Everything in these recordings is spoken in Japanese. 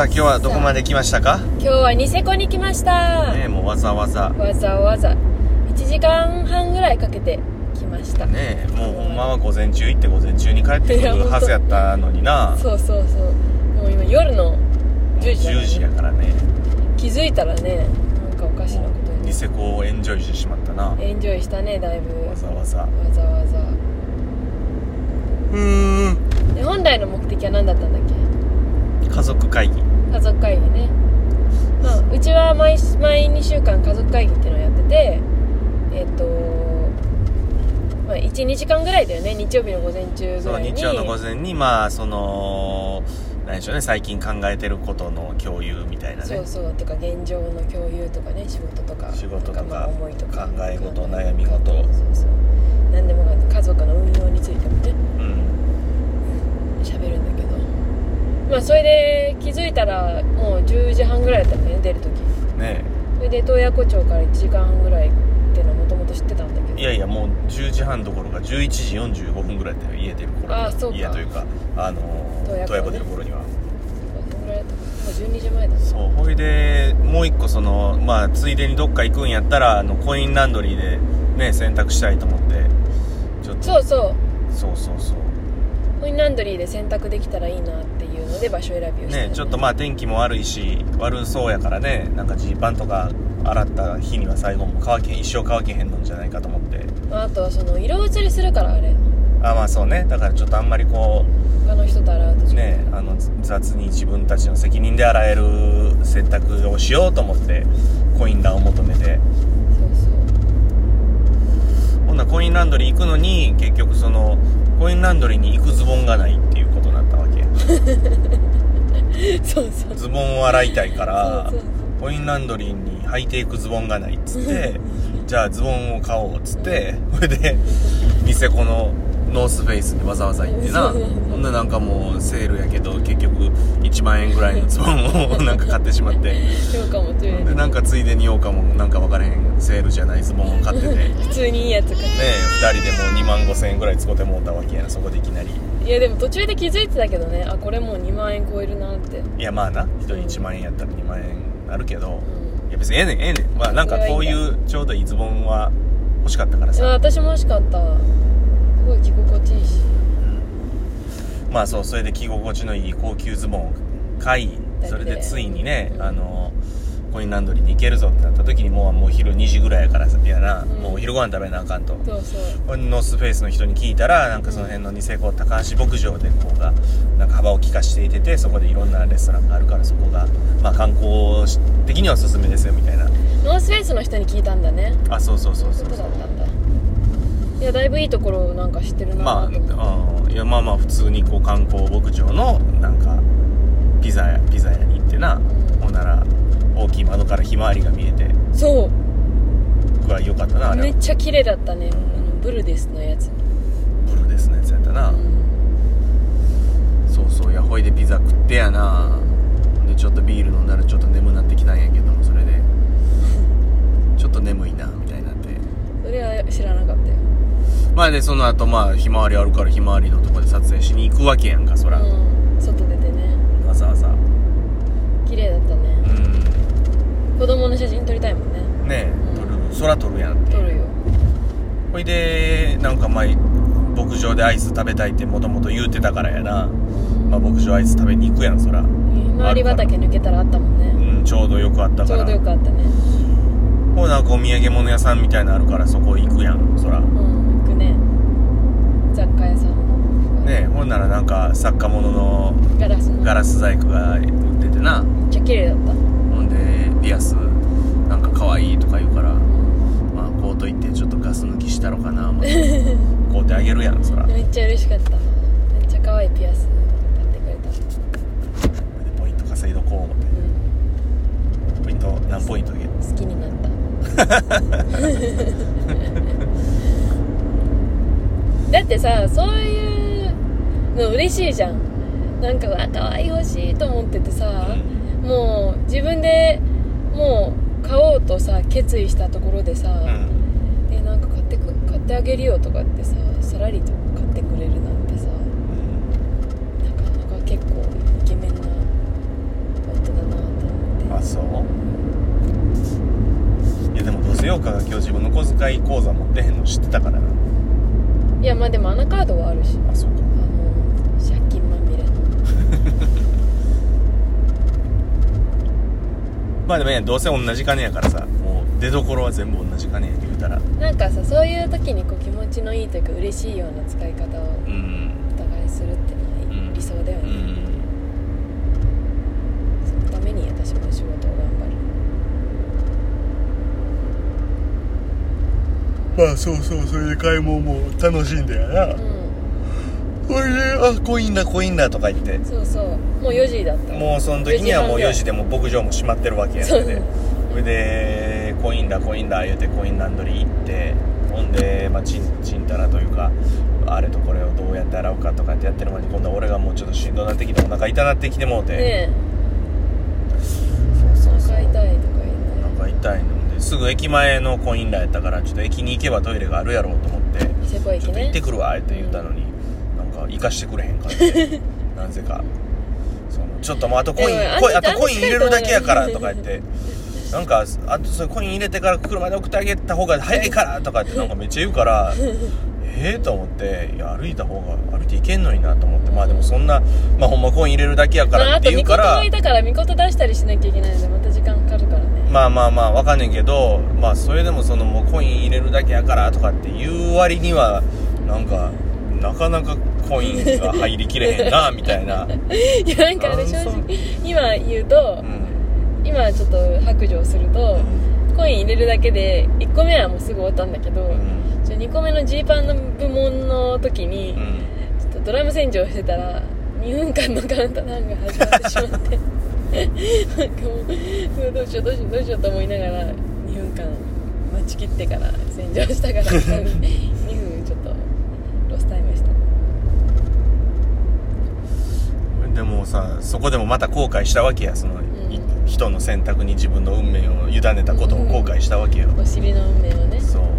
さあ今日はどこまで来ましたか？今日はニセコに来ました、ねえもうわざわざ。わざわざ。1時間半ぐらいかけて来ました。ねえもうほんまは午前中行って午前中に帰ってくるはずやったのにな。そうそうそう。もう今夜の10時だね。10時やからね。気づいたらねなんかおかしなことに。ニセコをエンジョイしてしまったな。エンジョイしたねだいぶ。わざわざ。わざわざ。うーん。で本来の目的は何だったんだっけ？家族会議。家族会議ね、まあ、うちは毎毎2週間家族会議っていうのをやっててえっ、と、まあ、12時間ぐらいだよね。日曜日の午前中ぐそうらいに。日曜の午前にまあその何でしょうね。最近考えてることの共有みたいなね。そうそう。とか現状の共有とかね。仕事とか仕事とか思いとか。考え事悩み事。そうそう。何でもかんでも家族の運用についてもね。うんまあそれで気づいたらもう10時半ぐらいだったんだよね出る時。ねそれで洞爺湖町から1時間半ぐらいっていうのはもともと知ってたんだけど。えいやいやもう10時半どころか11時45分ぐらいだよ家出る頃に。はあそうか。家というかあの洞爺湖ね。湖出る頃には。そのぐらいだった。かもう12時前だね。そうほいでもう一個そのまあついでにどっか行くんやったらあのコインランドリーでね洗濯したいと思ってちょっと。そうそう。そうそうそう。コインランドリーで洗濯できたらいいなってで場所選びをして、ねちょっとまあ天気も悪いし悪そうやからねなんかジーパンとか洗った日には最後も乾け一生乾けへんのんじゃないかと思って。あとはその色移りするからあれ。あまあそうね。だからちょっとあんまりこ他の人と洗うとねあの雑に自分たちの責任で洗える洗濯をしようと思ってコインランを求めて。ほんならコインランドリー行くのに結局そのコインランドリーに行くズボンがないっていうことになったわけ そうそう。ズボンを洗いたいからコインランドリーに履いていくズボンがないっつってじゃあズボンを買おうっつって それでニセコのノースフェイスにわざわざ行ってなほんならなんかもうセールやけど結局1万円ぐらいのズボンを なんか買ってしまって。でなんかついでにようかもなんか分からへんセールじゃないズボンを買ってて。ね 普通にいいやつ買っ2人でもう2万5千円ぐらい使ってもうたわけやなそこでいきなり。ていやでも途中で気づいてたけどね。あこれもう2万円超えるなって。いやまあな。1人1万円やったら2万円あるけど、うん。いや別にええねんええねん。まあなんかこういうちょうどいいズボンは欲しかったからさ。私も欲しかった。すごい着心地いいし。まあそうそれで着心地のいい高級ズボンを買いそれでついにね、うん。あのコインランドリーに行けるぞってなった時にもうもう昼2時ぐらいやからやな、うん。もうお昼ご飯食べなあかんと。そうそう。ノースフェイスの人に聞いたらなんかその辺のニセコ高橋牧場でこうがなんか幅を利かしていててそこでいろんなレストランがあるからそこがまあ観光的にはおすすめですよみたいな。ノースフェイスの人に聞いたんだね。あそうそうそうそうそう。だったんだ。いやだいぶいいところなんか知ってるなまあ、うん、いやまあまあ普通にこう観光牧場のなんかピザ屋ピザ屋に行ってな、うん。ほんなら大きい窓からひまわりが見えてそう。具合良かったなあれは。めっちゃ綺麗だったね、あのブルデスのやつ、ブルーですのやつやったな、うん。そうそうやほいでピザ食ってやな。でちょっとビール飲んだらちょっと眠なってきたんやけどもそれで。ちょっと眠いなみたいになって。それは知らなかったよ。まあでその後まあひまわりあるからひまわりのとこで撮影しに行くわけやんかそら、うん外出てねわざわざ綺麗だったねうん子供の写真撮りたいもんね。ねえ撮る空撮るやんって撮るよ。ほいでなんか前牧場でアイス食べたいってもともと言うてたからやな、まあ、牧場アイス食べに行くやんそら、うひまわり畑抜けたらあったもんね。ん、ちょうどよくあったちょうからどよかったね。ほうなんかお土産物屋さんみたいなのあるからそこ行くやんそらうん行くね。雑貨屋さん。ねえほんならなんか作家物のガラスの。ガラス細工が売っててな。めっちゃ綺麗だったピアスなんか可愛いとか言うからまあこうと言ってちょっとガス抜きしたろかな思ってこうてあげるやんそら。でめっちゃ嬉しかった。めっちゃ可愛いピアス。買ってくれた。ポイント稼いどこう思って。うん。ポイント何ポイントあげる？好きになった。だってさそういうの嬉しいじゃん。なんかうわ可愛い欲しいと思っててさ、もう自分でもう買おうとさ決意したところでさ、うん、えなんか買ってく買ってあげるよとかってささらりと買ってくれるなんてさ、うん、なかなか結構イケメンな夫だなと思って。あそう。いやでもどうせようかが今日自分の小遣い口座持ってへんの知ってたからな。いやまあでもアナカードはあるし。あそうか。ねどうせ同じ金やからさもう出どころは全部同じ金や言うたら。なんかさそういう時にこう気持ちのいいというか嬉しいような使い方をうんお互いするっていうのはうん。理想だよね、うん。そのために私も仕事を頑張る。まあそうそうそれで買い物も楽しんでやなあコインだコインだとか言って。んそうそう。もう4時だった。もうその時にはもう4時ででもう牧場も閉まってるわけやそう。でそれでコインだコインだ言うてコインランドリー行ってほんで、まあ、ちんちんたらというかあれとこれをどうやって洗うかとかってやってる間に今度は俺がもうちょっとしんどなってきてお腹痛なってきてもうて、ねそうそうそう。えお腹痛いとか言ってお腹痛いのですぐ駅前のコインラやったからちょっと駅に行けばトイレがあるやろうと思って。ちょっと行ってくるわって言ったのに、なんか行かしてくれへんかってなぜか。そのちょっともうあとコインコインあとコイン入れるだけやからとか言って。なんかあとそれコイン入れてから車で送ってあげた方が早いからとかってなんかめっちゃ言うから ええと思っていや歩いた方が歩いていけんのになと思って。まあでもそんなまあほんまコイン入れるだけやかまあ、らってあとミコト言うから。がいたからミコト出したりしなきゃいけないのでまた時間かかるからね。まあまあまあわかんねんけどまあそれでもそのもうコイン入れるだけやからとかって言う割にはなんかなかなかコインが入りきれへんなみたいな、いやなんかあれ正直今言うとう、ん。今ちょっと白状すると、コイン入れるだけで1個目はもうすぐ終わったんだけど、うん。ちょ2個目のジーパンの部門の時に、うん。ちょっとドラム洗浄してたら2分間のカウントダウンが始まってしまって。なんかもうどうしようどうしようどうしようと思いながら2分間待ちきってから洗浄したから 2分ちょっとロスタイムしたでもさそこでもまた後悔したわけやその、いうん人の選択に自分の運命を委ねたことを後悔したわけよ、お尻の運命をね。そう。やは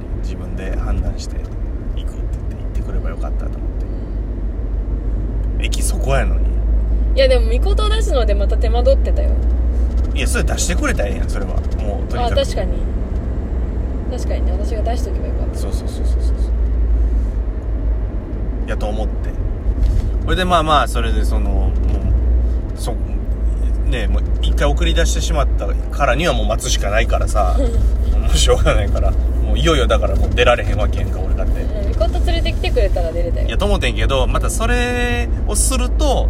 り自分で判断して行くって言って言ってくればよかったと思って。駅そこやのに。いやでも見事を出すのでまた手間取ってたよ。いやそれ出してくれたらええやんそれは。もうとにかく。あ確かに。確かにね私が出しとけばよかった。そうそうそうそうそう。やと思ってそれでまあまあそれでそのもうそねもう一回送り出してしまったからにはもう待つしかないからさ もうしょうがないからもういよいよだからもう出られへんわけやんか俺だって。うん見事連れてきてくれたら出れたよ。いやと思ってんけどまたそれをすると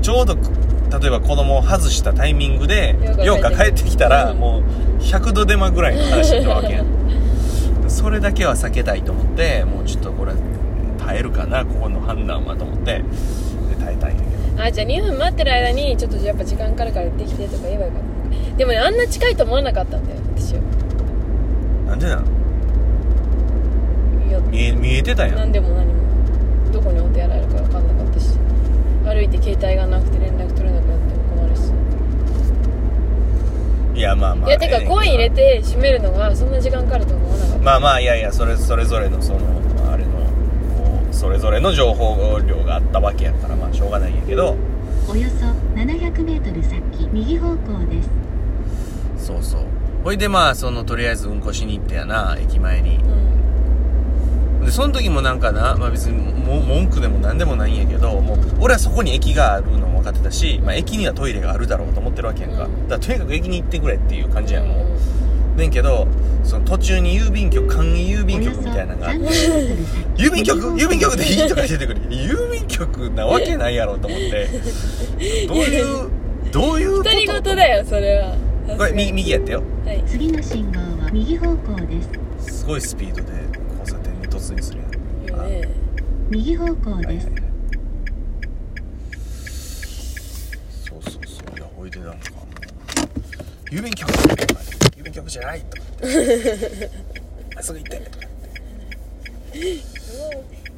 ちょうど例えば子供を外したタイミングでようか帰ってきたらうんもう100度手間ぐらいの話になるわけやん。それだけは避けたいと思ってもうちょっとこれ耐えるかなここの判断はと思ってで耐えたんやけど。あじゃあ2分待ってる間にちょっとやっぱ時間かかるから行ってきてとか言えばよかったでもねあんな近いと思わなかったんだよ私は。なんでなんいや。見え見えてたやん。何でも何も。どこにお手洗いあるか分かんなかったし。歩いて携帯がなくて連絡取れなくなっても困るし。いやまあまあいやてかコイン入れて閉めるのがそんな時間かかると思わなかった。まあまあいやいやそれそれぞれのそのそれぞれの情報量があったわけやからまあしょうがないんやけど。およそ 700m 先右方向です。そうそう。ほいでまあそのとりあえずうんこしに行ってやな駅前に。うん。でその時もなんかな、まあ、別にも文句でも何でもないんやけどもう俺はそこに駅があるの分かってたし、まあ、駅にはトイレがあるだろうと思ってるわけやんか、うん。だからとにかく駅に行ってくれっていう感じやんもうねんけどその途中に郵便局簡易郵便局みたいなのがあって 300m 先郵便局郵便局でいいとか右出てくる。郵便局なわけないやろと思って。どういうどういうこと独り言だよそれは。これ右右やってよ。はい。次の信号は右方向です。すごいスピードで交差点に突入するやん。ね。右方向はいはい。はいですそうそうそう。いやほいでなんかもう郵便局とか郵便局じゃないとか 言って。あすぐ行って。とか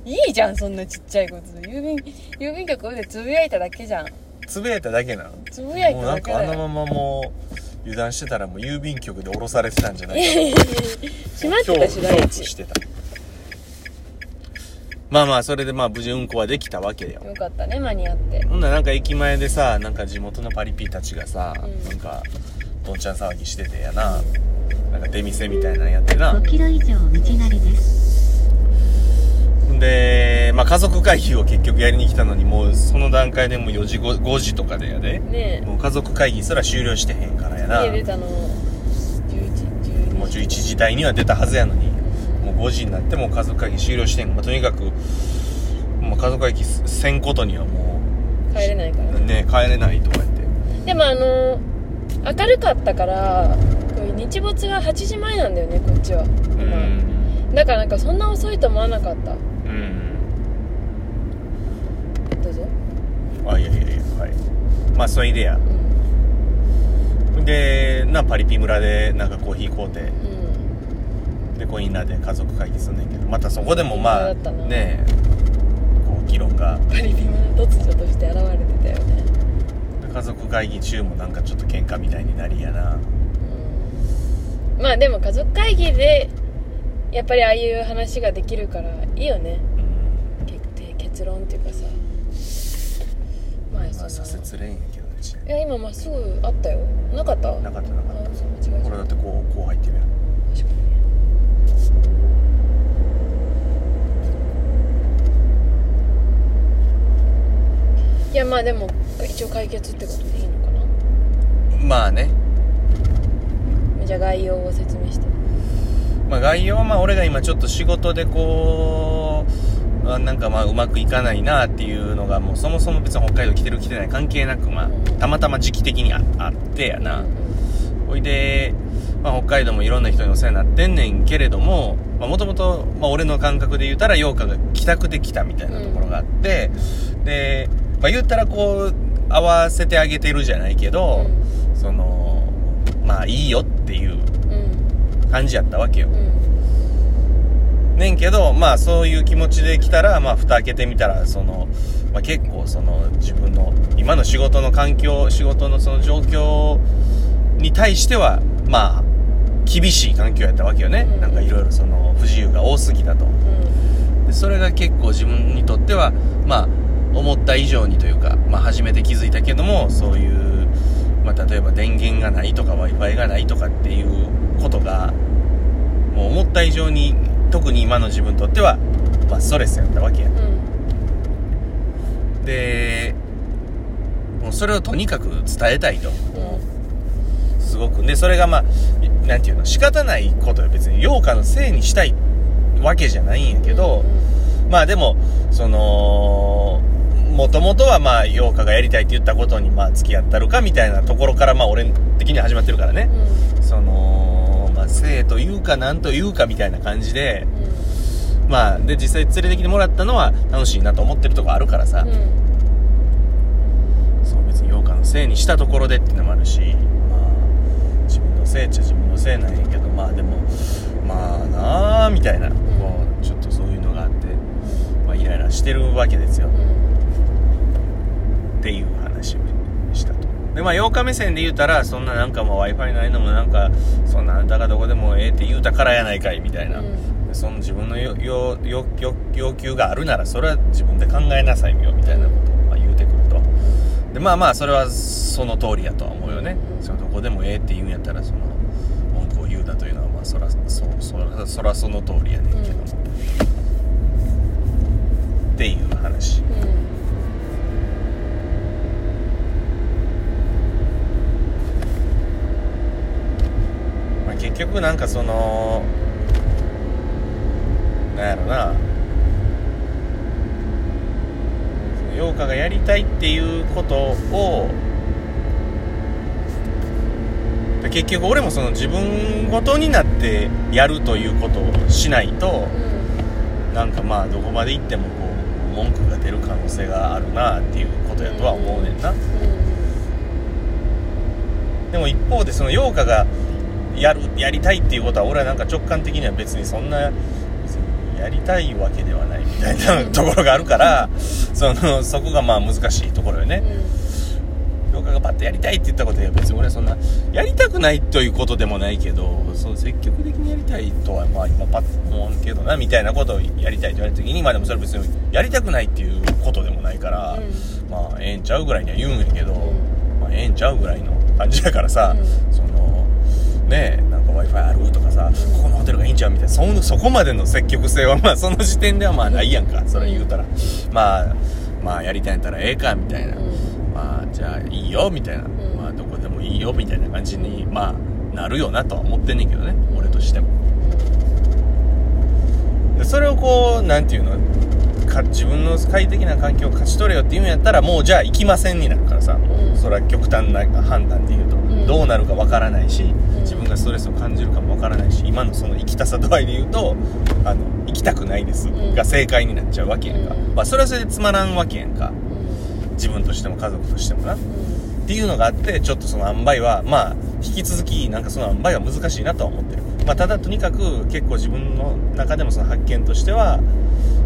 いいじゃんそんなちっちゃいこと。郵便郵便局でつぶやいただけじゃん。つぶやいただけなの？つぶやいもうなんただけだよ。かあのままもう油断してたらもう郵便局で降ろされてたんじゃないか 閉まってたし恐怖第一。恐怖してた。まあまあそれでまあ無事運行はできたわけよ。よかったね間に合って。ほんならなんか駅前でさなんか地元のパリピたちがさ、うん。なんかどんちゃん騒ぎしててやな。なんか出店みたいなのやってな。5キロ以上道なりです。で、まあ、家族会議を結局やりに来たのにもうその段階でもう4時 5, 5時とかでやでねもう家族会議すら終了してへんからやな。家出たの。11 12もう11時台には出たはずやのにもう5時になってもう家族会議終了してん、まあ、とにかくもう家族会議せんことにはも帰れないからうね帰れないとか言って。でもあの明るかったからこう日没が8時前なんだよねこっちは。う今、ん。だからなんかそんな遅いと思わなかった。うん。どうぞ。あいやいやいやはい。まあそれでや。うんでなパリピ村でなんかコーヒー買うて。うん。でこうみんなで家族会議すんねんけど。またそこでもまあねこう議論が。パリピ村突如として現れてたよね家族会議中もなんかちょっと喧嘩みたいになりやな。うん。まあでも家族会議でやっぱりああいう話ができるからいいよね。うん。決定結論っていうかさ。まあまあ左折レーンやけどね。いや今まっすぐあったよ。なかった？なかったなかった。これだってこうこう入ってるやん確かにいやまあでも一応解決ってことでいいのかな。まあね。じゃあ概要を説明して。まあ概要はまあ俺が今ちょっと仕事でこうあなんかまあうまくいかないなっていうのがもうそもそも別に北海道来てる来てない関係なくまあたまたま時期的にああってやな。ほいで、まあ、北海道もいろんな人にお世話になってんねんけれどももともと俺の感覚で言うたら陽花が帰宅できたみたいなところがあって、で、まあ、言ったらこう合わせてあげてるじゃないけど、そのまあいいよっていううんうん。感じやったわけよ。うん。ねんけどまあそういう気持ちで来たらまあ蓋開けてみたらその、まあ、結構その自分の今の仕事の環境仕事のその状況に対してはまあ厳しい環境やったわけよね、うん。なんかいろいろその不自由が多すぎたと。うん。でそれが結構自分にとってはまあ思った以上にというか、まあ、初めて気づいたけどもそういう、まあ、例えば電源がないとか w i f i がないとかっていうことがもう思った以上に特に今の自分にとっては、まあ、ストレスやったわけや。うん。でもうそれをとにかく伝えたいと。うんすごく。でそれがまあなんていうの仕方ないことよ別に陽花のせいにしたいわけじゃないんやけど、まあでも、その、もともとはまあ、陽花がやりたいって言ったことにまあ付き合ったるかみたいなところからまあ俺的には始まってるからね。うん。その、まあ、性というかなんというかみたいな感じで、まあ、で実際連れてきてもらったのは楽しいなと思ってるとこあるからさ、うん。うんそう別に陽花のせいにしたところでっていうのもあるし、まあ、自分のせいっちゃ自分のせいなんやけど、まあでも、まあなあみたいな、こう、ちょっとそういうのがあって、まあイライラしてるわけですよ。っていう話をしたと。で、まあ、8日目線で言うたら、そんななんかもう Wi-Fi ないのもなんか、そんなあんたがどこでもええって言うたからやないかい、みたいな。うんその自分のよよよよ要求があるなら、それは自分で考えなさいよ、みたいなことをまあ言うてくると。で、まあまあ、それはその通りやとは思うよね。うんそのどこでもええって言うんやったら、その、文句を言うだというのは、まあ、そら、そう、そら、そらその通りやねんけども。っていう話。まあ、結局なんかそのなんやろな。陽花がやりたいっていうことをで結局俺もその自分ごとになってやるということをしないとなんかまあどこまで行ってもこう文句が出る可能性があるなっていうことやとは思うねんな、でも一方でその陽花がやるやりたいっていうことは俺はなんか直感的には別にそんなやりたいわけではないみたいなところがあるからそのそこがまあ難しいところよね。陽花がパッとやりたいって言ったことで別に俺はそんなやりたくないということでもないけどそう積極的にやりたいとはまあ今パッと思うけどなみたいなことをやりたいと言われた時にまあでもそれは別にやりたくないっていうことでもないから、まあええんちゃうぐらいには言うんやけど、まあ、ええんちゃうぐらいの感じだからさ、そのねえなんか w i f i あるとかさ、ここのホテルがいいんちゃうみたいな。そのそこまでの積極性はまあ その時点ではまあないやんか。それ言うたら、まあまあやりたいんやったらええかみたいな、うん。まあじゃあいいよみたいな、ん。まあどこでもいいよみたいな感じにまあなるよなとは思ってんねんけどね。俺としても。でそれをこうなんていうの？か自分の快適な環境を勝ち取れよって言うんやったらもうじゃあ行きませんになるからさ、ん。それは極端な判断で言うと、んどうなるかわからないし、ん自分がストレスを感じるかもわからないし今のその生きたさ度合いで言うとあの行きたくないですん。が正解になっちゃうわけやんか、うん。まあそれはそれでつまらんわけやんか。うん自分としても家族としてもな。っうん。ていうのがあってちょっとその塩梅はまあ引き続きなんかその塩梅は難しいなとは思ってる、まあ、ただとにかく結構自分の中でもその発見としては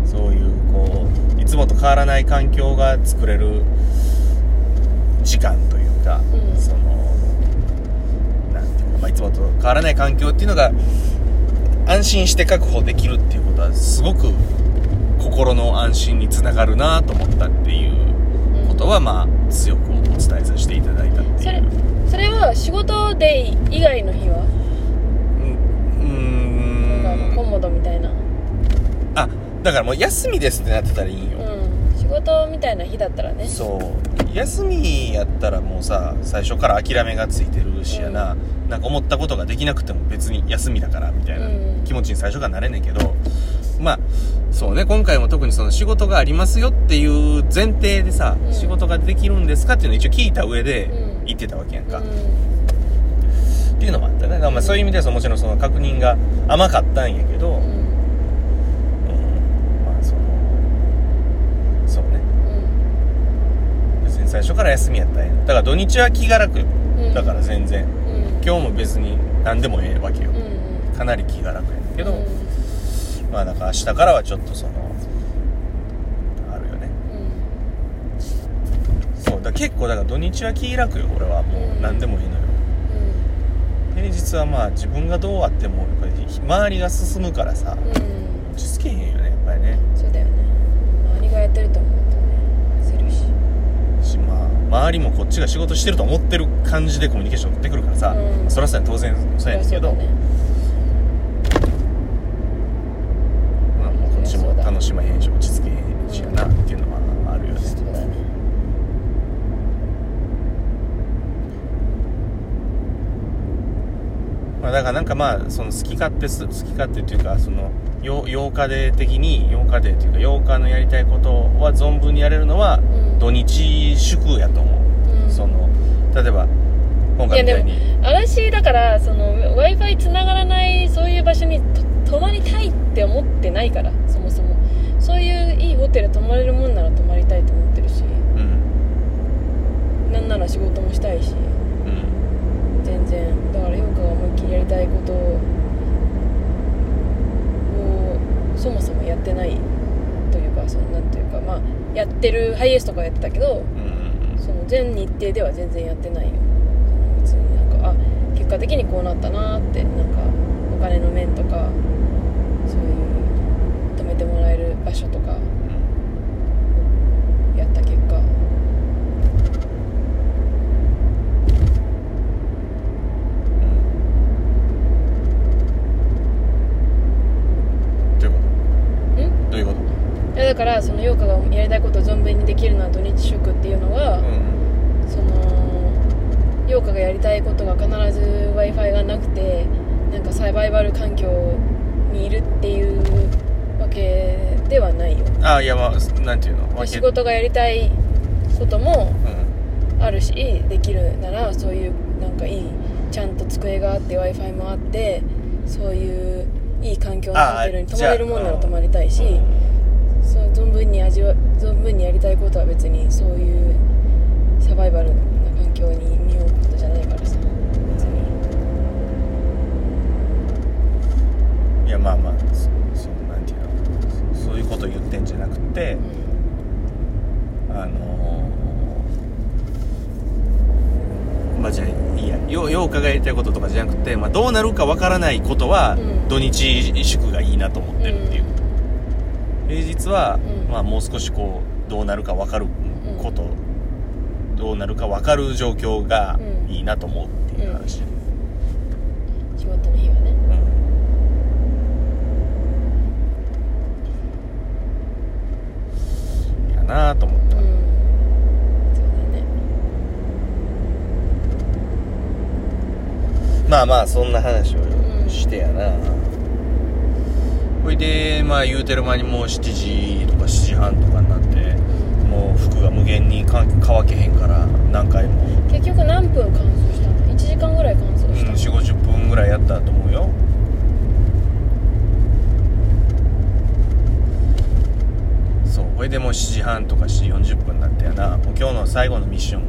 そういうこういつもと変わらない環境が作れる時間というか、うん。そのいつもと変わらない環境っていうのが安心して確保できるっていうことはすごく心の安心につながるなと思ったっていうことはまあ強くお伝えさせていただいたっていう。それは仕事で以外の日は？うんコモドみたいな。あだからもう休みですってなってたらいいんよ、うん。仕事みたいな日だったらね。そう。休みやったらもうさ最初から諦めがついてるしやな、なんか思ったことができなくても別に休みだからみたいなうん。気持ちに最初からなれんねんけど。まあそうね。今回も特にその仕事がありますよっていう前提でさ、うん。仕事ができるんですかっていうのを一応聞いた上でうん。言ってたわけやんか、うん。っていうのもあったね。だからまあそういう意味ではそのもちろんその確認が甘かったんやけど、うんうんまあそのそうね別に最初から休みやったんや。だから土日は気が楽。ようん。だから全然。うん。今日も別に何でもええわけよ。うん。かなり気が楽やけど、うん。まあだから明日からはちょっとそのあるよね。そうだ結構だから土日は気楽よ俺は。もう何でもいいのよ。平日はまあ自分がどうあってもやっぱり周りが進むからさ落ち着けへんよねそうだよね周りがやってると思うとね焦るししまあ周りもこっちが仕事してると思ってる感じでコミュニケーション取ってくるからさ、うん。そらそうや当然そうやねんけど、ね。まあ、もうこっちも楽しまへんし落ち着けへんしやなっていうのはあるよね、そうまあ、だからなんかまあその好き勝手す好き勝手っていうかそのよ8日デー的に8日デーっていうか8日のやりたいことは存分にやれるのはうん。土日祝やと思その例えば今回みたいに。私だからその w i f i 繋がらないそういう場所にと泊まりたいって思ってないからそもそも。そういういいホテル泊まれるもんなら泊まりたいと思ってるし。うん。なんなら仕事もしたいし。うん全然。だから陽花が思いっきりやりたいことをそもそもやってないというかそのなんていうかまあやってるハイエースとかやってたけど全日程では全然やってないよ。別になんかあ結果的にこうなったなーってなんかお金の面とかそういう泊めてもらえる場所とかやった結果。どういうこん？とどういうこいやだからその陽花がやりたいことを存分にできるのは土日祝っていうのは、とうん陽花がやりたいことが必ず w i f i がなくてなんかサバイバル環境にいるっていうわけではないよ。あいやまあなんていうの？仕事がやりたいこともうん。あるしできるならそういうなんかいいちゃんと机があって w i f i もあってそういういい環境のホテルにあ泊まれるもんなら泊まりたいしうん。そう存分に味わ存分にやりたいことは別にそういうサバイバルな環境に身を置くことじゃないからさ別にいやまあまあそそのなんていうのそそういうこと言ってんじゃなくてあのーまあじゃあいいやよようかがやりたいこととかじゃなくて、まあ、どうなるかわからないことはうん。土日祝がいいなと思ってるっていう、平日は、うん。まあ、もう少しこうどうなるか分かること、どうなるか分かる状況がうん。いいなと思うっていう話、仕仕事の日はねうんやなと思った、うん。そうだね。まあまあそんな話をうんしてやな、ほいでまあ言うてる間にもう7時とか7時半とかになってもう服が無限にか乾けへんから何回も、結局何分乾燥したの？1時間ぐらい乾燥うん、した4 5 0分ぐらいやったと思うよそうほいでもう7時半とか7時40分になってやな。もう今日の最後のミッション。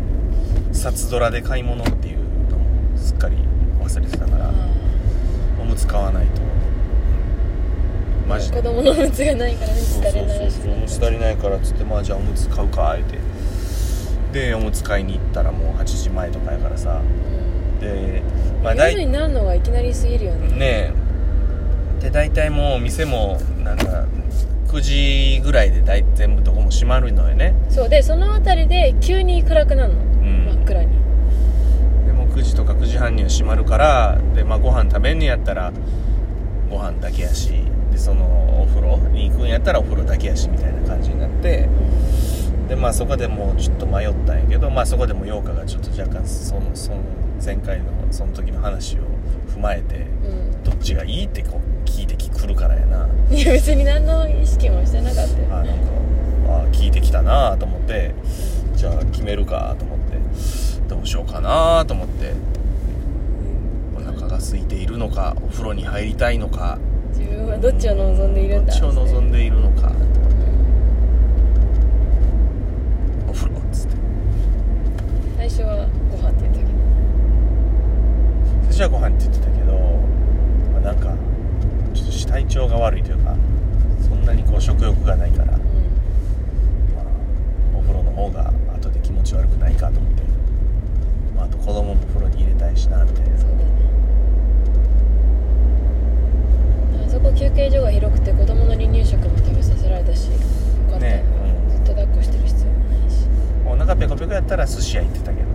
札ドラで買い物っていうのもすっかり忘れてたから。あおむつ買わないと。ーマジで。子供のおむつがないからねそうそう疲れないそうそうおむつ足りないからっつってまあじゃあおむつ買うかって。でおむつ買いに行ったらもう8時前とかやからさ。でまあ大夜になるのがいきなりすぎるよね。ねえ。で大体もう店もなんか9時ぐらいで大全部どこも閉まるのよね。そうでその辺りで急に暗くなるの、ん。真っ暗に。でも9時とか9時半には閉まるからで、まあ、ご飯食べんねやったらご飯だけやしでそのお風呂に行くんやったらお風呂だけやしみたいな感じになってでまあそこでもうちょっと迷ったんやけどまあそこでも陽花がちょっと若干そのその前回のその時の話を踏まえてうん。どっちがいいってこう聞いてくるからやな。いや別に何の意識もしてなかったよあなんかあ聞いてきたなと思って。じゃあ決めるかと思って。どうしようかなと思って。お腹が空いているのかお風呂に入りたいのか。自分はどっちを望んでいるんだ。どっちを望んでいるのか。うんお風呂っつって。最初はご飯って言ったけど。最初はご飯って言ってたけど、まあ、なんか体調が悪いというかそんなにこう食欲がないから、まうあ、お風呂の方が後で気持ち悪くないかと思って、まあ、あと子供も風呂に入れたいしなみたいな。んそうだね。あそこ休憩所が広くて子供の離乳食も食べさせられたしよかった。よ、ねうん。ずっと抱っこしてる必要もないし。お腹ペコペコやったら寿司屋行ってたけど。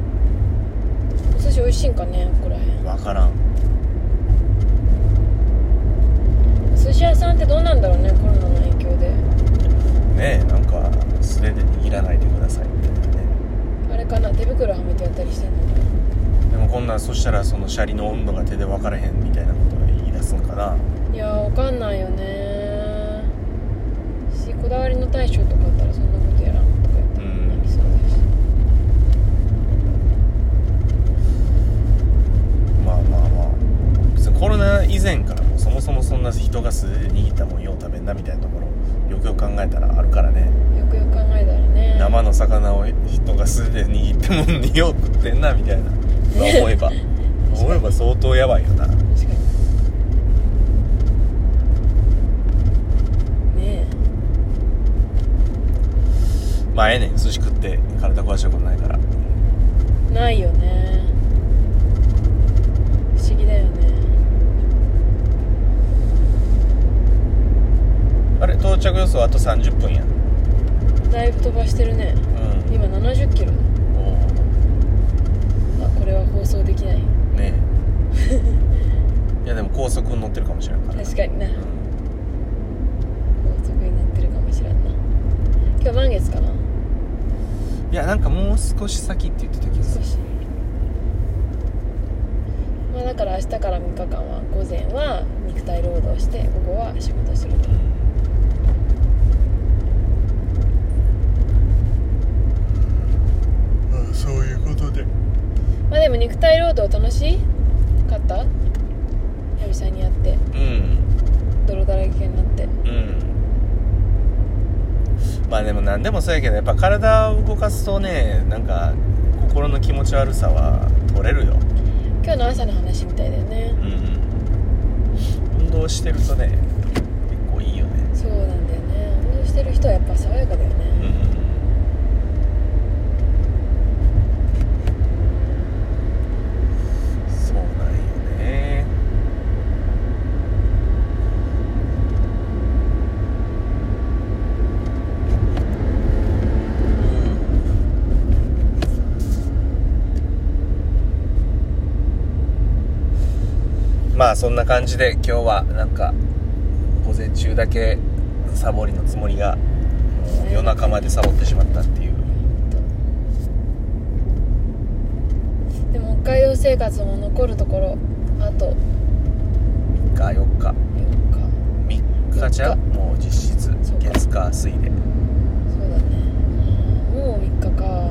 お寿司美味しいんかねここら辺。分からん寿司屋さんってどうなんだろうねコロナの影響で。ねえなんか素手で握らないでくださいみたいなね。あれかな手袋はめてやったりしてんのかな。でもこんなんそしたらそのシャリの温度が手で分からへんみたいなことが言い出すんかな。いやーわかんないよね。しこだわりの大将とかあったらそんなことやらんとか言ったらうんなりそうだしまあまあまあ別にコロナ以前からもそもそもそんな人が素手で握ったもんよう食べんなみたいなところよくよく考えたらあるからねよくよく考えたらね生の魚を人が素手で握ったもんによう食ってんなみたいな。思えば。思えば相当やばいよな。確かに。ねまあええねん。寿司食って体壊したことないから。えないよね。不思議だよね。あれ到着予想あと30分や。だいぶ飛ばしてるね。うん。今70キロ放送できない。ーね。えいやでも高速に乗ってるかもしれんから。確かにな。うん高速になってるかもしれんな。今日満月かな？いやなんかもう少し先って言ってた気がする少し。まあだから明日から3日間は午前は肉体労働して午後は仕事すると。うんそういうことでまあでも肉体労働楽しかった？久々にやって。うん。泥だらけになって。うん。まあでも何でもそうやけどやっぱ体を動かすとねなんか心の気持ち悪さは取れるよ。今日の朝の話みたいだよね。うん。運動してるとね結構いいよね。そうなんだよね。運動してる人はやっぱ爽やかだよね、うんそうなんよねまあそそんな感じで今日はなんか午前中だけサボりのつもりが夜中までサボってしまったっていう。でも北海道生活も残るところあと。3日4日。4日。3日ちゃもう実質月火水でそうだねもう3日か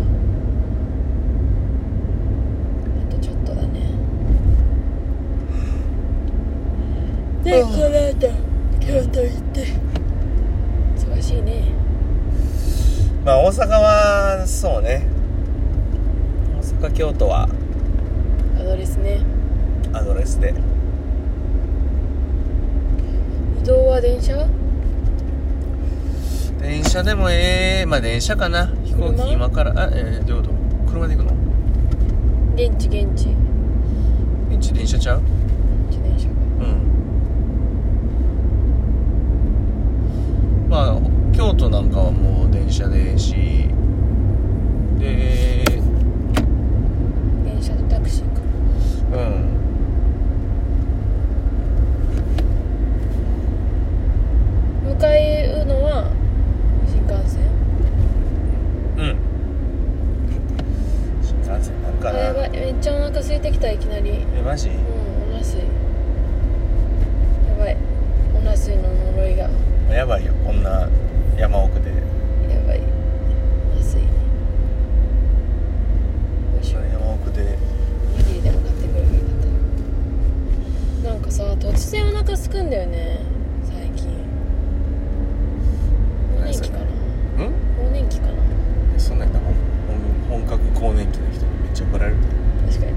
あとちょっとだねでうん。この後京都行って。忙しいね。まあ大阪はそうね。大阪京都は。アドレスね。アドレスで。移動は電車？電車でもええ。まあ電車かな。飛行車機今から。あえー、どういうこと？車で行くの？現地現地。うち電車ちゃう自転車かうんまあ京都なんかはもう電車でええしで電車とタクシーか。うん。向かうのは新幹線。うん。新幹線なんかな。あやばい。めっちゃお腹空いてきたいきなり。えマジ？うんおなすいやばい。おなすいの呪いがややばいよこんな山奥でばいおなすいねどうしよう山奥でおにぎりでも買ってくればよかったなんかさ突然お腹すくんだよね最近更年期かなうん更年期かなそんなんやったら本本格更年期の人にめっちゃ怒られるで確かに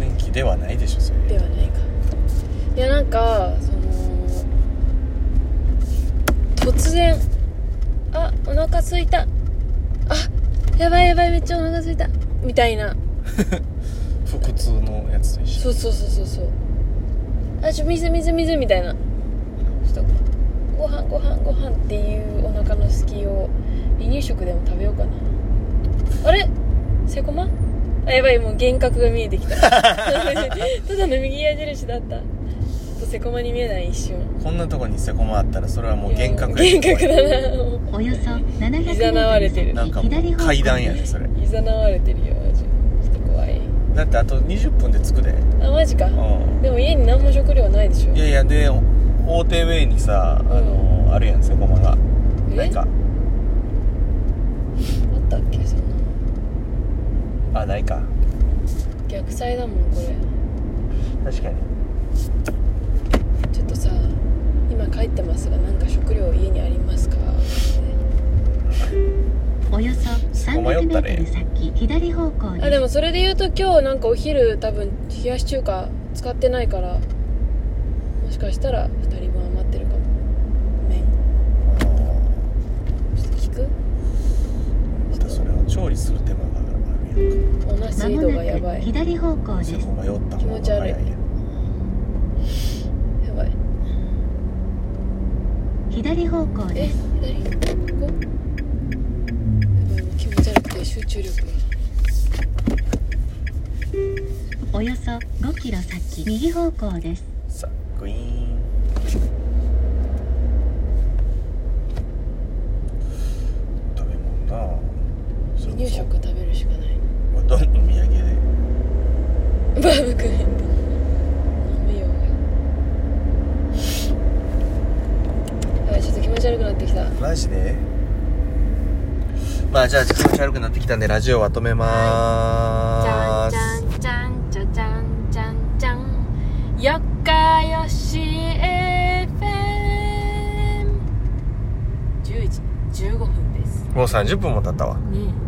更年期ではないでしょそれではないかいやなんかその突然あお腹すいたあやばいやばいめっちゃお腹すいたみたいな。腹痛のやつと一緒。そうそうそうそうそう。あちょ水水水みたいな。ちょっとご飯ご飯ご飯っていうお腹の隙を離乳食でも食べようかな。あれ？セコマ？あやばいもう幻覚が見えてきた。ただの右矢印だった。ちょっとセコマに見えない一瞬。こんなとこにセコマあったらそれはもう幻覚幻覚だな。およそ700メいざなわれてる。なんか階段やねそれ。いざなわれてるよだってあと20分で着くで。あマジか。うでも家に何も食料ないでしょ。んいやいやで大手ウェイにさあのあるやんセコマが。え？なんか。あったっけそんなあないか。逆サイだもんこれ。確かに。ちょっとさ今帰ってますがなんか食料家にありますか？およそ300メートル先左方向あでもそれで言うと今日なんかお昼多分冷やし中華使ってないからもしかしたら2人分余ってるかも。麺ちょっと聞く？またそれを調理する手間があるやんかおな水度まもがやばいなく左方向です気持ち悪い。早いやばい。左方向えです。左ここ集中力。がおよそ5キロ先右方向です。さあグイーン。食べ物離乳食食べるしかない。どんどん土産で。バームクーヘン。よ。いちょっと気持ち悪くなってきた。マジで？まあじゃあ気持ち悪くなってきたんでラジオは止めまーす、じゃんじゃんじゃんじゃんじゃんじゃんよっかよし FM11 15分ですもう30分も経ったわね